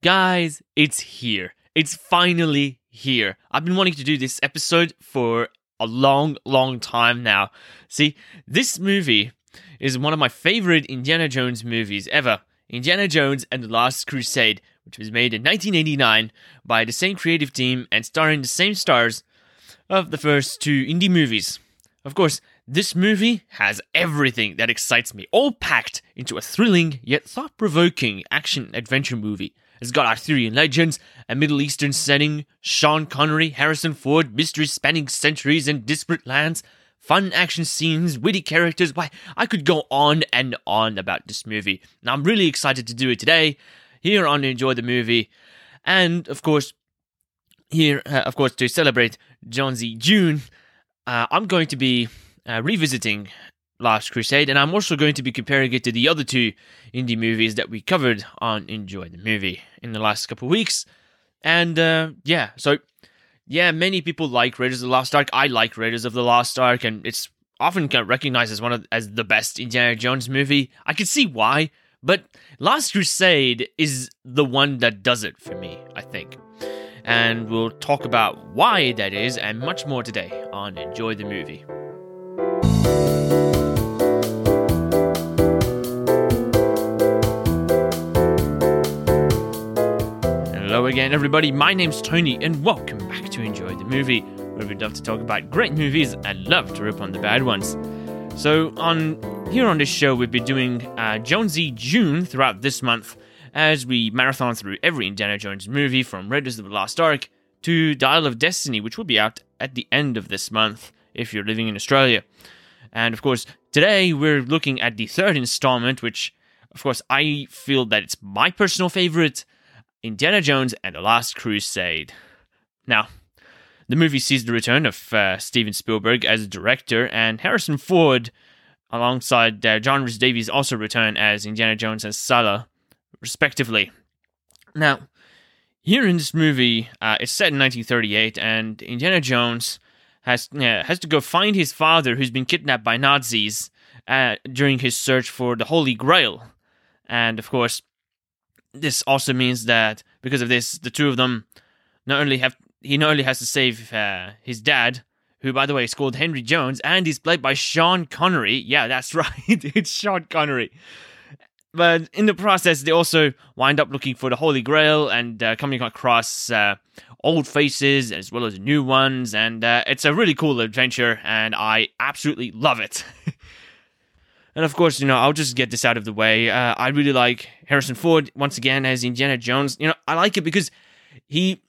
Guys, it's here. It's finally here. I've been wanting to do this episode for a long, long time now. See, this movie is one of my favorite Indiana Jones movies ever Indiana Jones and the Last Crusade, which was made in 1989 by the same creative team and starring the same stars of the first two Indy movies. Of course, this movie has everything that excites me, all packed into a thrilling yet thought provoking action adventure movie. It's got Arthurian legends, a Middle Eastern setting, Sean Connery, Harrison Ford, mysteries spanning centuries and disparate lands, fun action scenes, witty characters. Why, I could go on and on about this movie. And I'm really excited to do it today here on Enjoy the Movie. And of course, here, uh, of course, to celebrate Jonesy June, uh, I'm going to be uh, revisiting Last Crusade, and I'm also going to be comparing it to the other two Indy movies that we covered on Enjoy the Movie in the last couple weeks. And uh, yeah, so yeah, many people like Raiders of the Lost Ark. I like Raiders of the Lost Ark, and it's often recognized as one of as the best Indiana Jones movie. I can see why, but Last Crusade is the one that does it for me. I think. And we'll talk about why that is and much more today on Enjoy the Movie. Again, everybody. My name's Tony, and welcome back to Enjoy the Movie, where we love to talk about great movies and love to rip on the bad ones. So, on here on this show, we've been doing uh, Jonesy June throughout this month as we marathon through every Indiana Jones movie from Raiders of the Lost Ark to Dial of Destiny, which will be out at the end of this month if you're living in Australia. And of course, today we're looking at the third installment, which, of course, I feel that it's my personal favorite Indiana Jones and the Last Crusade. Now, the movie sees the return of uh, Steven Spielberg as a director, and Harrison Ford, alongside uh, John Rhys Davies, also return as Indiana Jones and Sallah, respectively. Now, here in this movie, uh, it's set in 1938, and Indiana Jones has uh, has to go find his father, who's been kidnapped by Nazis uh, during his search for the Holy Grail, and of course, this also means that because of this, the two of them not only have he not only has to save uh, his dad, who by the way is called Henry Jones, and he's played by Sean Connery. Yeah, that's right, it's Sean Connery. But in the process, they also wind up looking for the Holy Grail and uh, coming across uh, old faces as well as new ones, and uh, it's a really cool adventure, and I absolutely love it. And of course, you know, I'll just get this out of the way. Uh, I really like Harrison Ford once again as Indiana Jones. You know, I like it because he.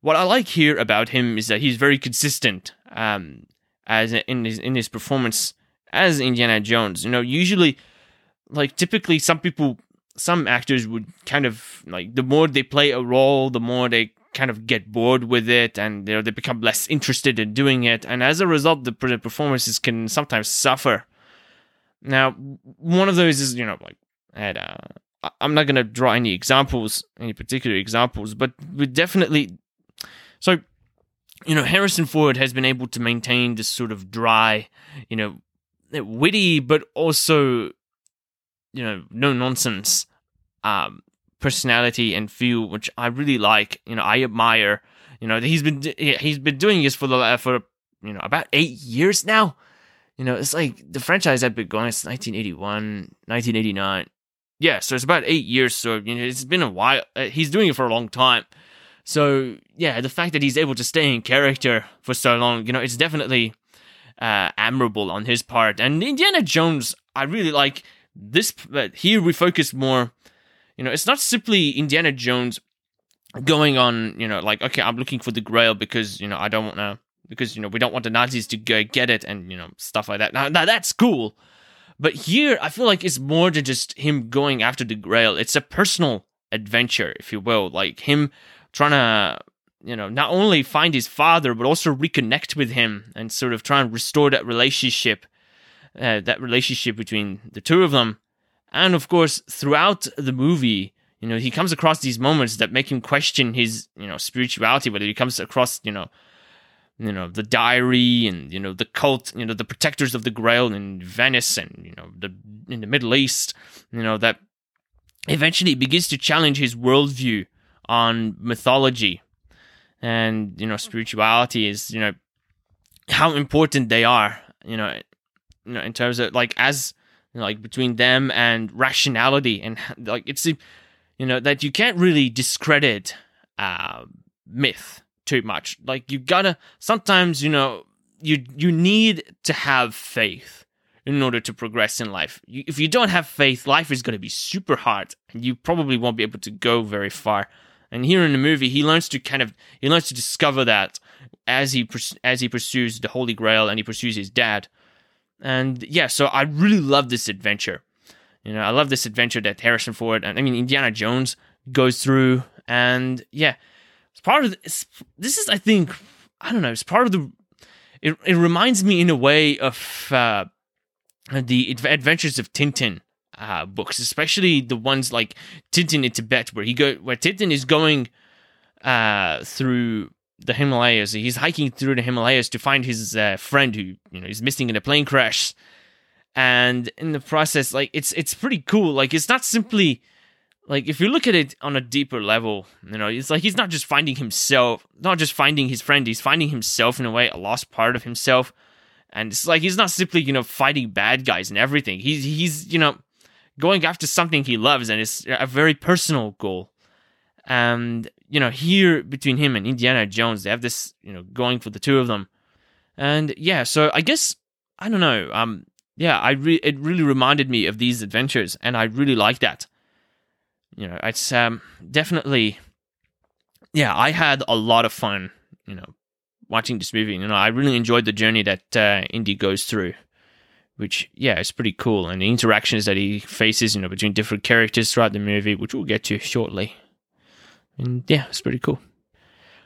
What I like here about him is that he's very consistent um, as in his in his performance as Indiana Jones. You know, usually, like typically, some people, some actors would kind of like the more they play a role, the more they kind of get bored with it, and you know they become less interested in doing it, and as a result, the performances can sometimes suffer. Now, one of those is, you know, like, at, uh, I'm not going to draw any examples, any particular examples, but we definitely. So, you know, Harrison Ford has been able to maintain this sort of dry, you know, witty, but also, you know, no nonsense um, personality and feel, which I really like. You know, I admire. You know, he's been he's been doing this for the for you know about eight years now. You know, it's like the franchise had been going since 1981, 1989. Yeah, so it's about eight years. So, you know, it's been a while. Uh, he's doing it for a long time. So, yeah, the fact that he's able to stay in character for so long, you know, it's definitely uh, admirable on his part. And Indiana Jones, I really like this. But here we focus more, you know, it's not simply Indiana Jones going on, you know, like, okay, I'm looking for the grail because, you know, I don't want to because you know we don't want the Nazis to go get it and you know stuff like that. Now, now that's cool, but here I feel like it's more than just him going after the Grail. It's a personal adventure, if you will, like him trying to you know not only find his father but also reconnect with him and sort of try and restore that relationship, uh, that relationship between the two of them. And of course, throughout the movie, you know, he comes across these moments that make him question his, you know, spirituality, whether he comes across, you know, you know the diary and you know the cult you know the protectors of the grail in venice and you know the in the middle east you know that eventually begins to challenge his worldview on mythology and you know spirituality is you know how important they are you know you know in terms of like as you know, like between them and rationality and like it's you know that you can't really discredit uh, myth too much like you gotta sometimes you know you you need to have faith in order to progress in life. You, if you don't have faith, life is to be super hard, and you probably won't be able to go very far. And here in the movie, he learns to kind of he learns to discover that as he as he pursues the Holy Grail and he pursues his dad. And yeah, so I really love this adventure. You know, I love this adventure that Harrison Ford and I mean Indiana Jones goes through. And yeah, it's part of this. This is, I think, I don't know. It's part of the. It it reminds me in a way of uh, the Adventures of Tintin uh, books, especially the ones like Tintin in Tibet, where he go where Tintin is going uh, through the Himalayas. He's hiking through the Himalayas to find his uh, friend who you know is missing in a plane crash, and in the process, like it's it's pretty cool. Like it's not simply like if you look at it on a deeper level, you know, it's like he's not just finding himself, not just finding his friend, he's finding himself in a way, a lost part of himself. And it's like he's not simply, you know, fighting bad guys and everything. He's he's, you know, going after something he loves and it's a very personal goal. And, you know, here between him and Indiana Jones, they have this, you know, going for the two of them. And yeah, so I guess I don't know. Um yeah, I re- it really reminded me of these adventures and I really like that. You know, it's um definitely yeah, I had a lot of fun, you know, watching this movie. You know, I really enjoyed the journey that uh, Indy goes through, which yeah, it's pretty cool, and the interactions that he faces, you know, between different characters throughout the movie, which we'll get to shortly. And yeah, it's pretty cool.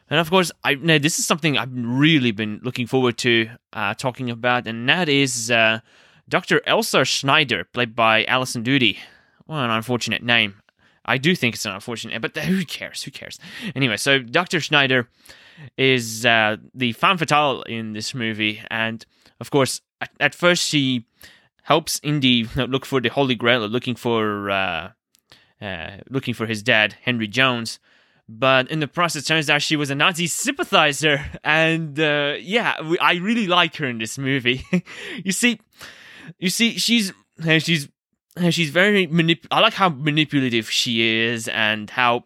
And of course, I know this is something I've really been looking forward to uh, talking about, and that is uh, Dr. Elsa Schneider, played by Alison Doody. What an unfortunate name. I do think it's an unfortunate, but who cares? Who cares? Anyway, so Dr. Schneider is uh, the femme fatale in this movie, and of course, at, at, first she helps Indy look for the Holy Grail, looking for uh, uh, looking for his dad, Henry Jones. But in the process, turns out she was a Nazi sympathizer, and uh, yeah, I really like her in this movie. you see, you see, she's she's she's very manip- I like how manipulative she is and how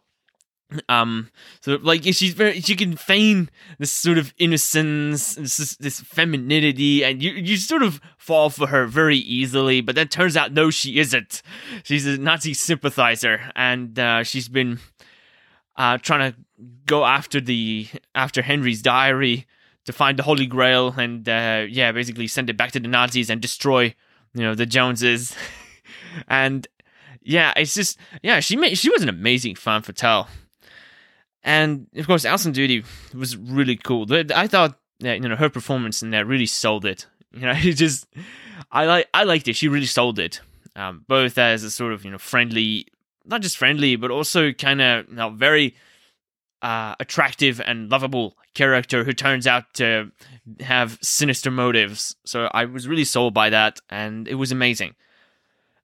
um so like she's very she can feign this sort of innocence this this femininity and you you sort of fall for her very easily but then turns out no she isn't. She's a nazi sympathizer and uh, she's been uh trying to go after the after henry's diary to find the holy grail and uh yeah basically send it back to the nazis and destroy you know the joneses and yeah, it's just yeah, she made she was an amazing femme fatale, and of course Alison Doody was really cool. I thought that you know her performance in there really sold it. You know, it just I like I liked it. She really sold it, um, both as a sort of you know friendly, not just friendly, but also kind of you know, very uh, attractive and lovable character who turns out to have sinister motives. So I was really sold by that, and it was amazing.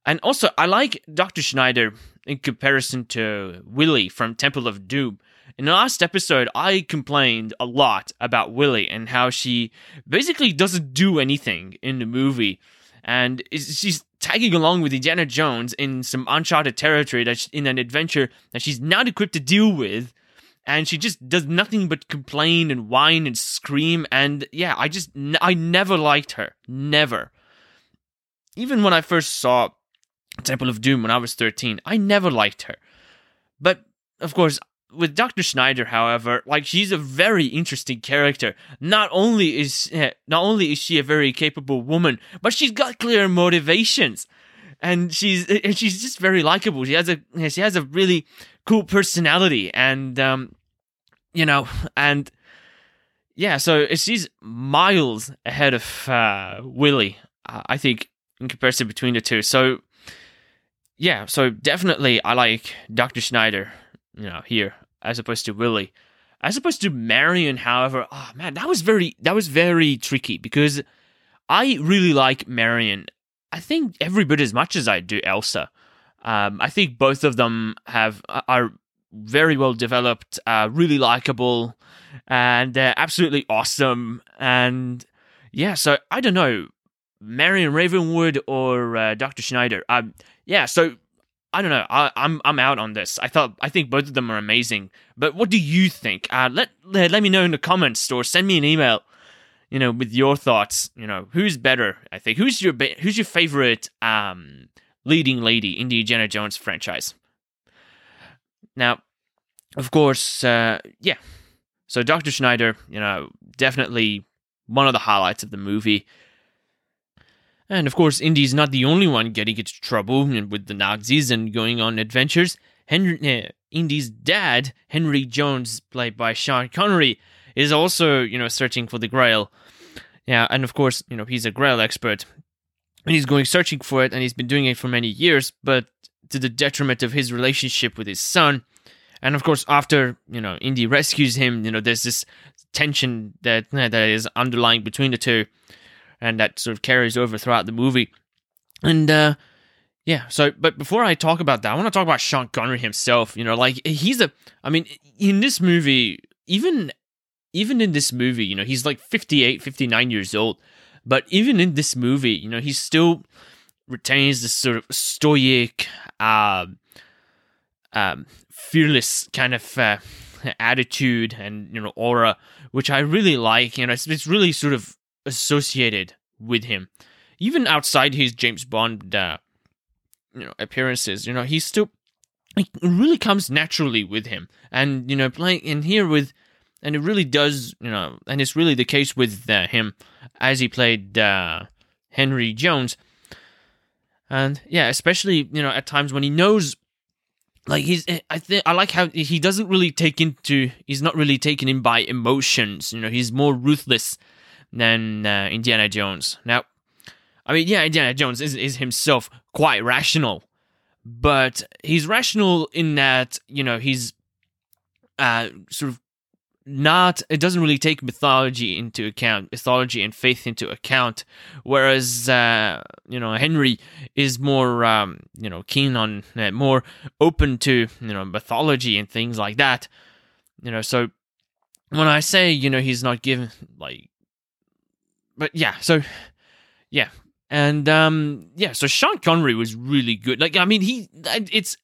And also, I like Dr. Schneider in comparison to Willy from Temple of Doom. In the last episode, I complained a lot about Willy and how she basically doesn't do anything in the movie. And she's tagging along with Indiana Jones in some uncharted territory that's in an adventure that she's not equipped to deal with. And she just does nothing but complain and whine and scream. And yeah, I just, I never liked her. Never. Even when I first saw Temple of Doom when I was 13. I never liked her. But, of course, with Dr. Schneider, however, like she's a very interesting character. Not only is eh, not only is she a very capable woman, but she's got clear motivations. And she's and she's just very likable. She has a she has a really cool personality and um you know, and yeah, so she's miles ahead of uh, Willie, I think, in comparison between the two. So yeah, so definitely I like Dr. Schneider, you know, here as opposed to Willie. As opposed to Marion, however, oh man, that was very that was very tricky because I really like Marion. I think every bit as much as I do Elsa. Um, I think both of them have are very well developed, uh, really likable, and uh, absolutely awesome. And yeah, so I don't know, Marion Ravenwood or uh, Dr. Schneider. Um, yeah, so I don't know. I, am I'm, I'm out on this. I thought I think both of them are amazing. But what do you think? Uh, let, let let me know in the comments or send me an email. You know, with your thoughts. You know, who's better? I think who's your who's your favorite um, leading lady in the Indiana Jones franchise? Now, of course, uh, yeah. So Dr. Schneider, you know, definitely one of the highlights of the movie. And of course, Indy's not the only one getting into trouble with the Nazis and going on adventures. Henry, uh, Indy's dad, Henry Jones, played by Sean Connery, is also, you know, searching for the Grail. Yeah, and of course, you know, he's a Grail expert. And he's going searching for it, and he's been doing it for many years, but to the detriment of his relationship with his son. And of course, after you know Indy rescues him, you know there's this tension that that is underlying between the two, and that sort of carries over throughout the movie. And uh, yeah, so but before I talk about that, I want to talk about Sean Connery himself. You know, like he's a, I mean, in this movie, even even in this movie, you know, he's like 58, 59 years old, but even in this movie, you know, he still retains this sort of stoic, uh, um, fearless kind of uh, attitude and you know aura, which I really like. You know, it's, it's really sort of associated with him, even outside his James Bond, uh, you know, appearances. You know, he's still it really comes naturally with him, and you know, playing in here with, and it really does. You know, and it's really the case with uh, him as he played uh, Henry Jones and yeah, especially you know at times when he knows, like he's eh, I think I like how he doesn't really take into he's not really taken in by emotions. You know, he's more ruthless than uh, Indiana Jones. Now, I mean, yeah, Indiana Jones is is himself quite rational, but he's rational in that you know he's uh sort of not it doesn't really take mythology into account mythology and faith into account whereas uh, you know henry is more um, you know keen on uh, more open to you know mythology and things like that you know so when i say you know he's not given like but yeah so yeah and um yeah so sean connery was really good like i mean he it's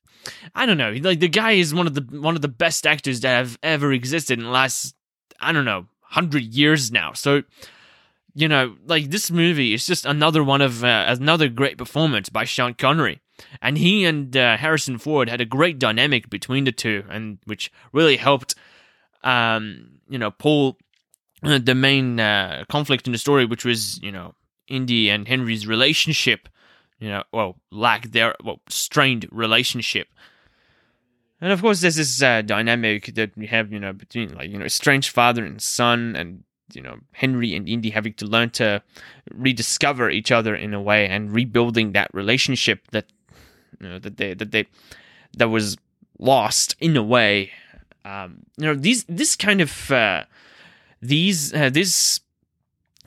I don't know. Like the guy is one of the one of the best actors that have ever existed in the last I don't know hundred years now. So you know, like this movie is just another one of uh, another great performance by Sean Connery, and he and uh, Harrison Ford had a great dynamic between the two, and which really helped, um, you know, pull the main uh, conflict in the story, which was you know Indy and Henry's relationship you know, well, lack their well strained relationship. And of course, there's this uh, dynamic that we have, you know, between like you know, strange father and son, and you know, Henry and Indy having to learn to rediscover each other in a way and rebuilding that relationship that you know that they that they that was lost in a way. Um, you know, these this kind of uh, these uh, this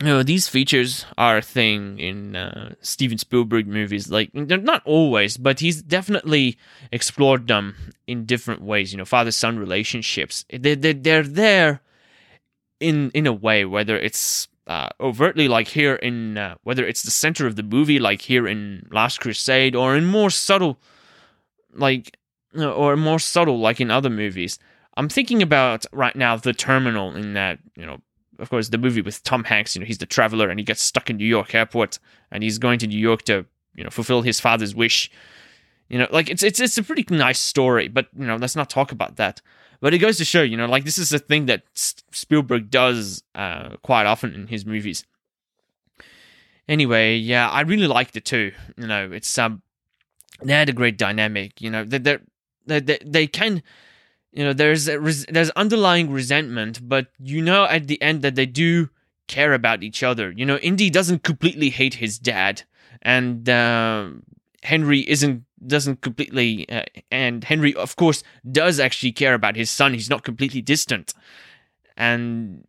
you know, these features are a thing in uh, Steven Spielberg movies. Like, they're not always, but he's definitely explored them in different ways. You know, father son relationships. They're, they're, they're there in in a way, whether it's uh, overtly like here in, uh, whether it's the center of the movie, like here in Last Crusade, or in more subtle, like, or more subtle, like in other movies. I'm thinking about right now the terminal in that, you know, of course, the movie with Tom Hanks, you know, he's the traveler and he gets stuck in New York airport and he's going to New York to, you know, fulfill his father's wish. You know, like it's it's it's a pretty nice story, but you know, let's not talk about that. But it goes to show, you know, like this is a thing that Spielberg does uh, quite often in his movies. Anyway, yeah, I really liked it too. You know, it's um, they had a great dynamic. You know, they they they, they can you know there's res- there's underlying resentment but you know at the end that they do care about each other. You know indy doesn't completely hate his dad and uh, henry isn't doesn't completely uh, and henry of course does actually care about his son. He's not completely distant. And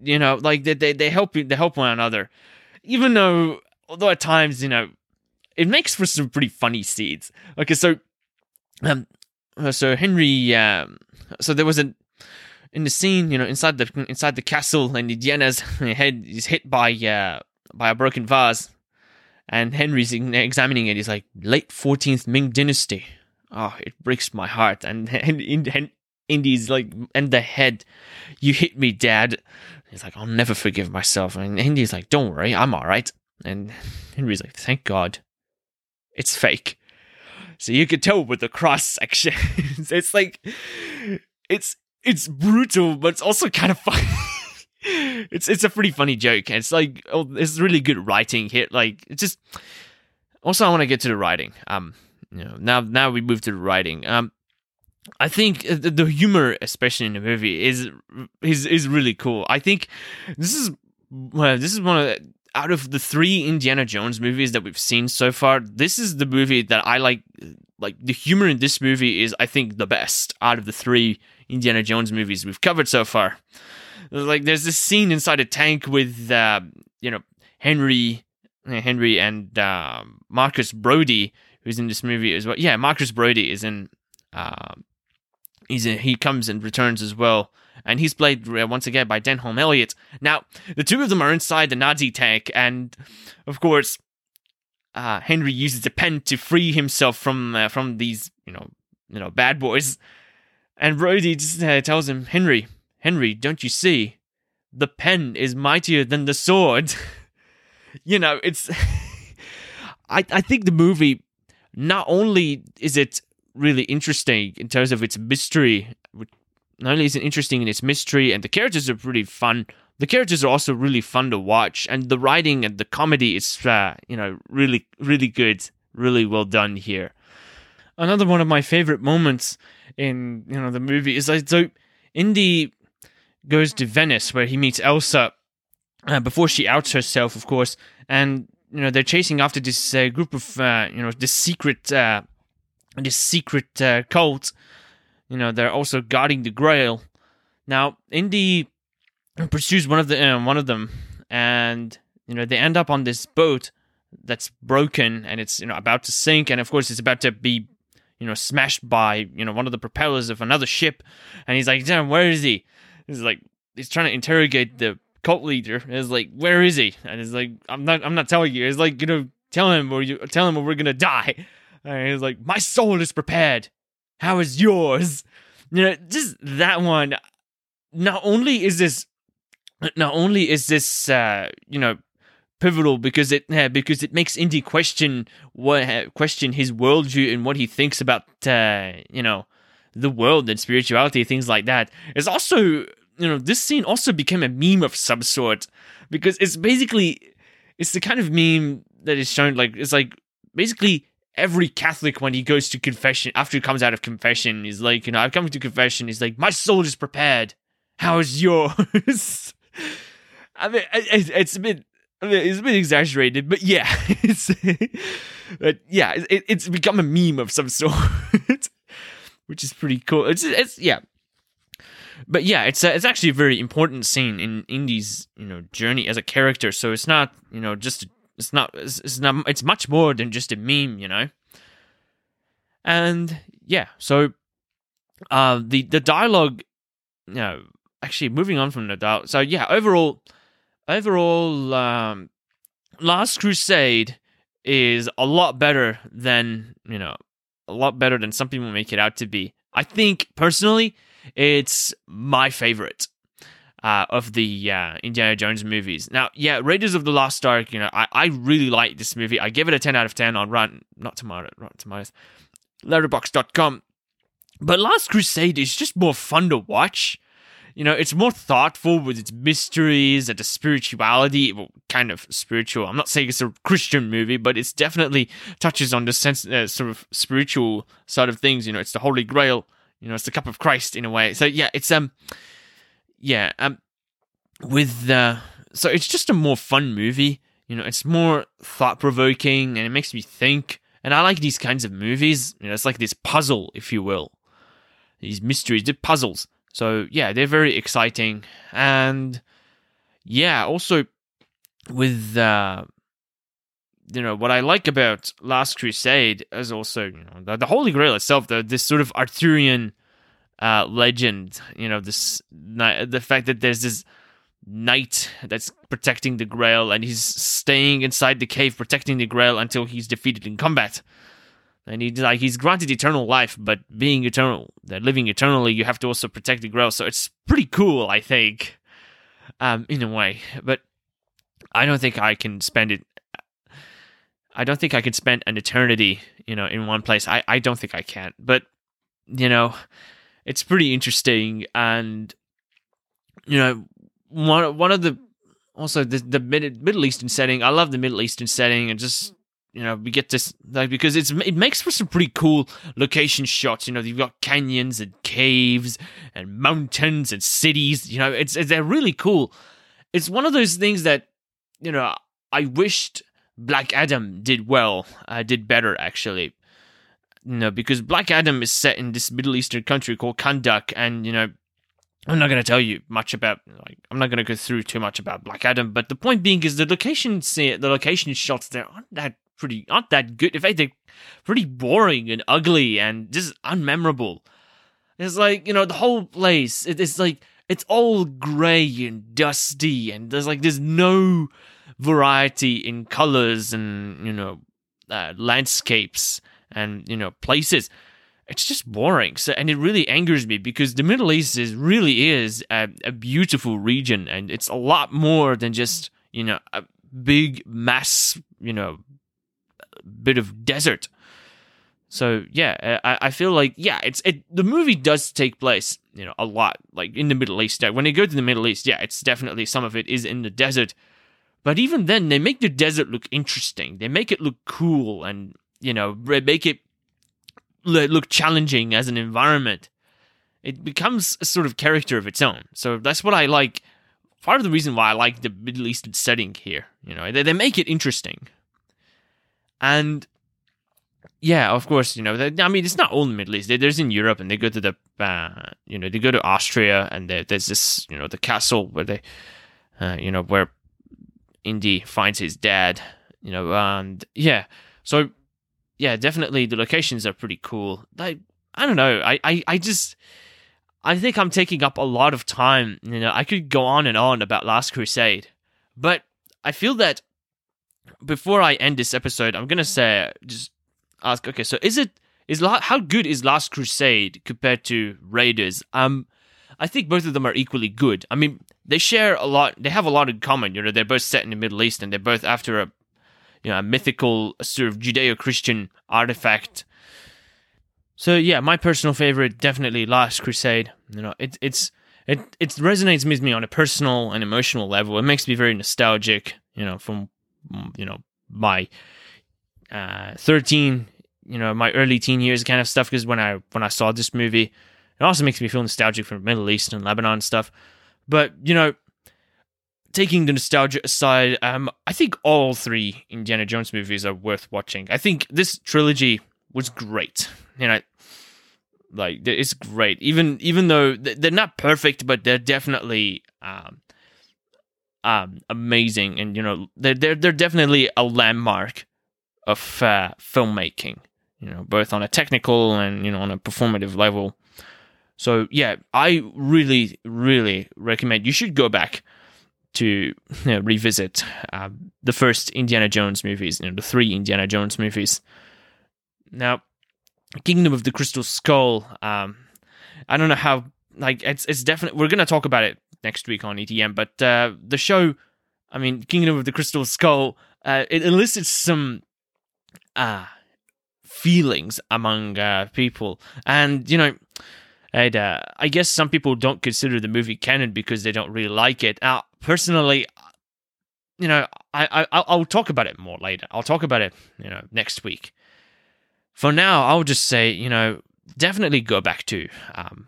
you know like they they, they help they help one another. Even though although at times you know it makes for some pretty funny scenes. Okay so um so Henry, um, so there was a in the scene, you know, inside the inside the castle, and Indiana's head is hit by uh, by a broken vase, and Henry's examining it. He's like, late 14th Ming Dynasty. Oh, it breaks my heart. And, and, and Indy's like, and the head, you hit me, Dad. He's like, I'll never forgive myself. And Indy's like, don't worry, I'm all right. And Henry's like, thank God, it's fake. So you could tell with the cross sections. it's like, it's it's brutal, but it's also kind of funny. it's it's a pretty funny joke. It's like oh, it's really good writing here. Like it's just. Also, I want to get to the writing. Um, you know, now now we move to the writing. Um, I think the, the humor, especially in the movie, is is is really cool. I think this is well, this is one of the, out of the three Indiana Jones movies that we've seen so far. This is the movie that I like. Like the humor in this movie is, I think, the best out of the three Indiana Jones movies we've covered so far. Like there's this scene inside a tank with uh, you know Henry, Henry and uh, Marcus Brody, who's in this movie as well. Yeah, Marcus Brody is in. Uh, he's in, he comes and returns as well, and he's played uh, once again by Denholm Elliott. Now the two of them are inside the Nazi tank, and of course. Uh, Henry uses a pen to free himself from uh, from these, you know, you know, bad boys. And Brody just uh, tells him, Henry, Henry, don't you see? The pen is mightier than the sword. you know, it's. I, I think the movie, not only is it really interesting in terms of its mystery, not only is it interesting in its mystery, and the characters are pretty fun, the characters are also really fun to watch, and the writing and the comedy is, uh, you know, really, really good, really well done here. Another one of my favorite moments in you know the movie is like so Indy goes to Venice where he meets Elsa uh, before she outs herself, of course, and you know they're chasing after this uh, group of uh, you know this secret uh, this secret uh, cult. You know they're also guarding the Grail. Now Indy pursues one of the uh, one of them, and you know they end up on this boat that's broken and it's you know about to sink, and of course it's about to be you know smashed by you know one of the propellers of another ship, and he's like, "Damn, where is he?" He's like, he's trying to interrogate the cult leader. It's like, where is he? And he's like, I'm not, I'm not telling you. It's like, you know, tell him or you tell him or we're gonna die. And he's like, my soul is prepared. How is yours? You know, just that one. Not only is this, not only is this, uh, you know, pivotal because it uh, because it makes Indy question what question his worldview and what he thinks about uh, you know the world and spirituality, things like that. It's also, you know, this scene also became a meme of some sort because it's basically, it's the kind of meme that is shown like, it's like basically every Catholic when he goes to confession, after he comes out of confession, is like, you know, I've come to confession, he's like, my soul is prepared. How is yours? I mean, it's a bit, I mean, it's a bit exaggerated, but yeah, it's, but yeah, it, it's become a meme of some sort which is pretty cool. It's it's yeah. But yeah, it's a, it's actually a very important scene in Indy's you know journey as a character. So it's not you know just it's not it's, it's not it's much more than just a meme, you know. And yeah, so uh the the dialogue, you know, actually moving on from the dialogue. So yeah, overall, overall, um, Last Crusade is a lot better than you know a lot better than some people make it out to be. I think personally, it's my favorite uh, of the uh, Indiana Jones movies. Now, yeah, Raiders of the Lost Ark. You know, I, I really like this movie. I give it a ten out of ten on Run, not Tomato, Rotten Tomatoes, Letterboxd.com. But Last Crusade is just more fun to watch you know, it's more thoughtful with its mysteries and the spirituality. Well, kind of spiritual. I'm not saying it's a Christian movie, but it's definitely touches on the sense, uh, sort of spiritual side of things. You know, it's the Holy Grail. You know, it's the cup of Christ in a way. So yeah, it's um, yeah, um, with uh, so it's just a more fun movie. You know, it's more thought provoking and it makes me think. And I like these kinds of movies. You know, it's like this puzzle, if you will. These mysteries, the puzzles. So yeah, they're very exciting, and yeah, also with uh, you know what I like about Last Crusade is also you know the, the Holy Grail itself, the this sort of Arthurian uh, legend. You know this the fact that there's this knight that's protecting the Grail, and he's staying inside the cave protecting the Grail until he's defeated in combat. And he like he's granted eternal life, but being eternal, that living eternally, you have to also protect the Grail. So it's pretty cool, I think, um, in a way. But I don't think I can spend it. I don't think I can spend an eternity, you know, in one place. I, I don't think I can. But you know, it's pretty interesting, and you know, one one of the also the the Middle Eastern setting. I love the Middle Eastern setting, and just you know we get this like because it's it makes for some pretty cool location shots. You know, you've got canyons and caves and mountains and cities. You know, it's, it's they're really cool. It's one of those things that you know I wished Black Adam did well, uh, did better actually. You know, because Black Adam is set in this Middle Eastern country called Kahndaq, and you know I'm not going to tell you much about like I'm not going to go through too much about Black Adam, but the point being is the location the location shots there aren't that pretty aren't that good. In fact, they're pretty boring and ugly and just unmemorable. It's like you know the whole place. it's like it's all gray and dusty, and there's like there's no variety in colors and you know uh, landscapes and you know places it's just boring. So, and it really angers me because the Middle East is really is a, a beautiful region, and it's a lot more than just you know a big mass, you know, bit of desert. So yeah, I, I feel like yeah, it's it. The movie does take place, you know, a lot like in the Middle East. When they go to the Middle East, yeah, it's definitely some of it is in the desert, but even then, they make the desert look interesting. They make it look cool, and you know, make it look challenging as an environment, it becomes a sort of character of its own. So that's what I like. Part of the reason why I like the Middle Eastern setting here, you know, they, they make it interesting. And yeah, of course, you know, they, I mean, it's not all the Middle East. There's in Europe, and they go to the, uh, you know, they go to Austria, and there's this, you know, the castle where they, uh, you know, where Indy finds his dad, you know, and yeah, so yeah, definitely the locations are pretty cool. Like I don't know, I, I, I just I think I'm taking up a lot of time. You know, I could go on and on about Last Crusade, but I feel that before I end this episode, I'm gonna say just ask. Okay, so is it is how good is Last Crusade compared to Raiders? Um, I think both of them are equally good. I mean, they share a lot. They have a lot in common. You know, they're both set in the Middle East, and they're both after a you know, a mythical sort of Judeo-Christian artifact. So yeah, my personal favorite definitely Last Crusade. You know, it it's it it resonates with me on a personal and emotional level. It makes me very nostalgic. You know, from you know my uh, thirteen, you know, my early teen years kind of stuff. Because when I when I saw this movie, it also makes me feel nostalgic for Middle East and Lebanon stuff. But you know, taking the nostalgia aside, um, I think all three Indiana Jones movies are worth watching. I think this trilogy was great. You know, like it's great. Even even though they're not perfect, but they're definitely um, um, amazing. And you know, they're they're they're definitely a landmark of uh, filmmaking. You know, both on a technical and you know on a performative level. So yeah, I really really recommend you should go back to you know, revisit uh, the first Indiana Jones movies, you know, the three Indiana Jones movies. Now, Kingdom of the Crystal Skull. Um, I don't know how. Like, it's it's definitely we're gonna talk about it next week on ETM, but uh, the show, I mean, Kingdom of the Crystal Skull, uh, it elicits some uh, feelings among uh, people, and you know. And uh, I guess some people don't consider the movie canon because they don't really like it. Now, personally, you know, I, I I'll talk about it more later. I'll talk about it, you know, next week. For now, I'll just say, you know, definitely go back to, um,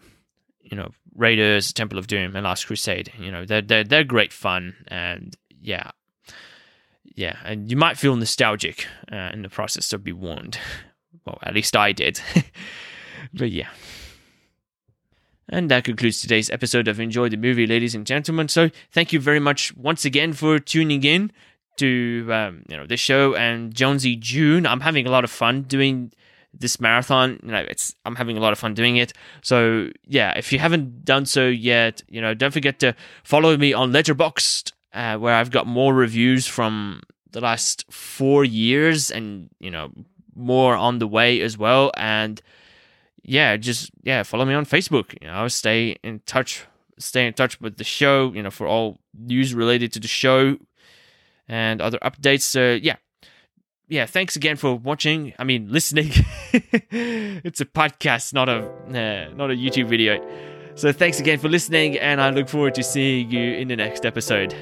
you know, Raiders, Temple of Doom, and Last Crusade. You know, they're they're they're great fun, and yeah, yeah, and you might feel nostalgic uh, in the process. So be warned. Well, at least I did. but yeah. And that concludes today's episode of Enjoy the Movie, ladies and gentlemen. So thank you very much once again for tuning in to um, you know this show and Jonesy June. I'm having a lot of fun doing this marathon. You know, it's I'm having a lot of fun doing it. So yeah, if you haven't done so yet, you know, don't forget to follow me on Letterboxd, uh, where I've got more reviews from the last four years, and you know, more on the way as well. And yeah, just yeah, follow me on Facebook. You know, stay in touch, stay in touch with the show. You know, for all news related to the show and other updates. So yeah, yeah, thanks again for watching. I mean, listening. it's a podcast, not a uh, not a YouTube video. So thanks again for listening, and I look forward to seeing you in the next episode.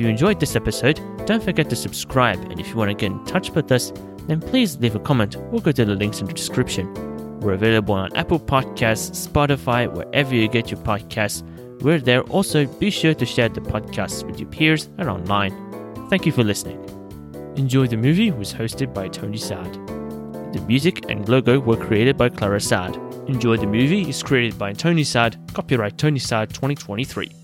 You enjoyed this episode, don't forget to subscribe, and if you want to get in touch with us, then please leave a comment or go to the links in the description. We're available on Apple Podcasts, Spotify, wherever you get your podcasts. We're there. Also, be sure to share the podcast with your peers and online. Thank you for listening. Enjoy the Movie was hosted by Tony Sad. The music and logo were created by Clara Sad. Enjoy the Movie is created by Tony Sad, copyright Tony Sad 2023.